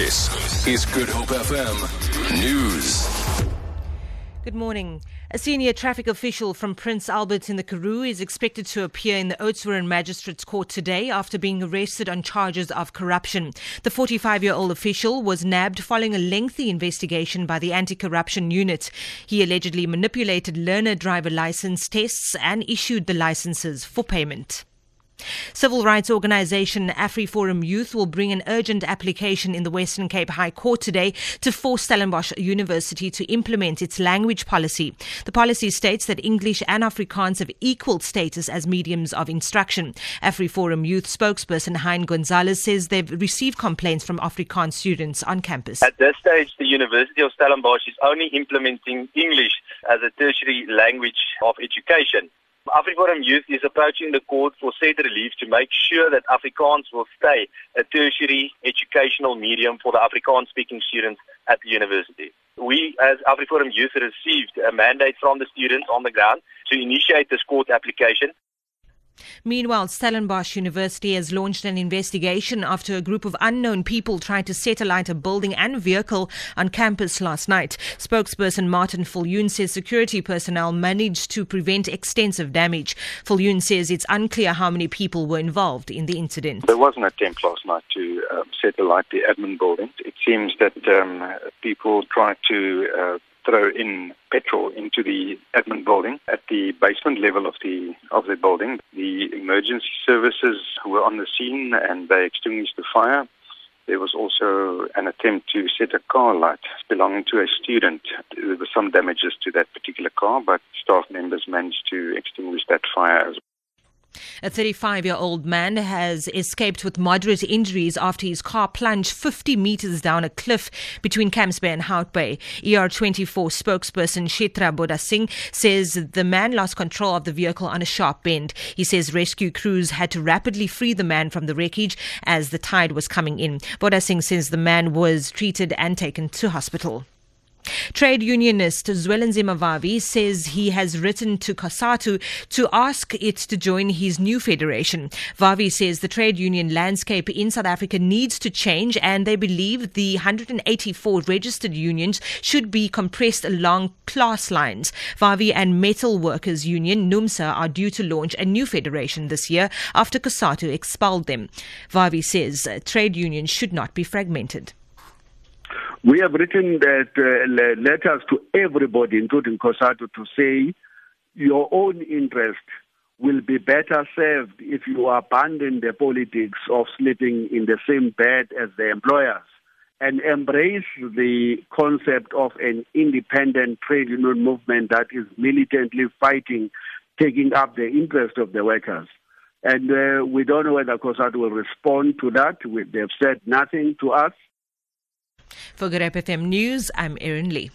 This is Good Hope FM News. Good morning. A senior traffic official from Prince Albert in the Karoo is expected to appear in the Oudtshoorn Magistrates Court today after being arrested on charges of corruption. The 45 year old official was nabbed following a lengthy investigation by the Anti Corruption Unit. He allegedly manipulated learner driver license tests and issued the licenses for payment. Civil rights organisation AfriForum Youth will bring an urgent application in the Western Cape High Court today to force Stellenbosch University to implement its language policy. The policy states that English and Afrikaans have equal status as mediums of instruction. AfriForum Youth spokesperson Hein Gonzalez says they've received complaints from Afrikaans students on campus. At this stage, the University of Stellenbosch is only implementing English as a tertiary language of education. AfriForum Youth is approaching the court for said relief to make sure that Afrikaans will stay a tertiary educational medium for the Afrikaans speaking students at the university. We, as AfriForum Youth, received a mandate from the students on the ground to initiate this court application. Meanwhile, Stellenbosch University has launched an investigation after a group of unknown people tried to set alight a building and vehicle on campus last night. Spokesperson Martin Viljoen says security personnel managed to prevent extensive damage. Viljoen says it's unclear how many people were involved in the incident. There was an attempt last night to um, set alight the admin building. It seems that um, people tried to uh, throw in petrol into the admin building at the basement level of the of the building. The emergency services were on the scene and they extinguished the fire. There was also an attempt to set a car light belonging to a student. There were some damages to that particular car, but staff members managed to extinguish that fire as well. A 35 year old man has escaped with moderate injuries after his car plunged 50 meters down a cliff between Camps Bay and Hout Bay. ER24 spokesperson Shetra Bodasing says the man lost control of the vehicle on a sharp bend. He says rescue crews had to rapidly free the man from the wreckage as the tide was coming in. Bodasing says the man was treated and taken to hospital. Trade unionist Zwelinzima Vavi says he has written to COSATU to ask it to join his new federation. Vavi says the trade union landscape in South Africa needs to change and they believe the 184 registered unions should be compressed along class lines. Vavi and Metal Workers Union, NUMSA, are due to launch a new federation this year after COSATU expelled them. Vavi says uh, trade unions should not be fragmented. We have written that uh, letters to everybody, including COSATU, to say your own interest will be better served if you abandon the politics of sleeping in the same bed as the employers and embrace the concept of an independent trade union movement that is militantly fighting, taking up the interest of the workers. And uh, we don't know whether COSATU will respond to that. They've said nothing to us. For Good FM News, I'm Erin Lee.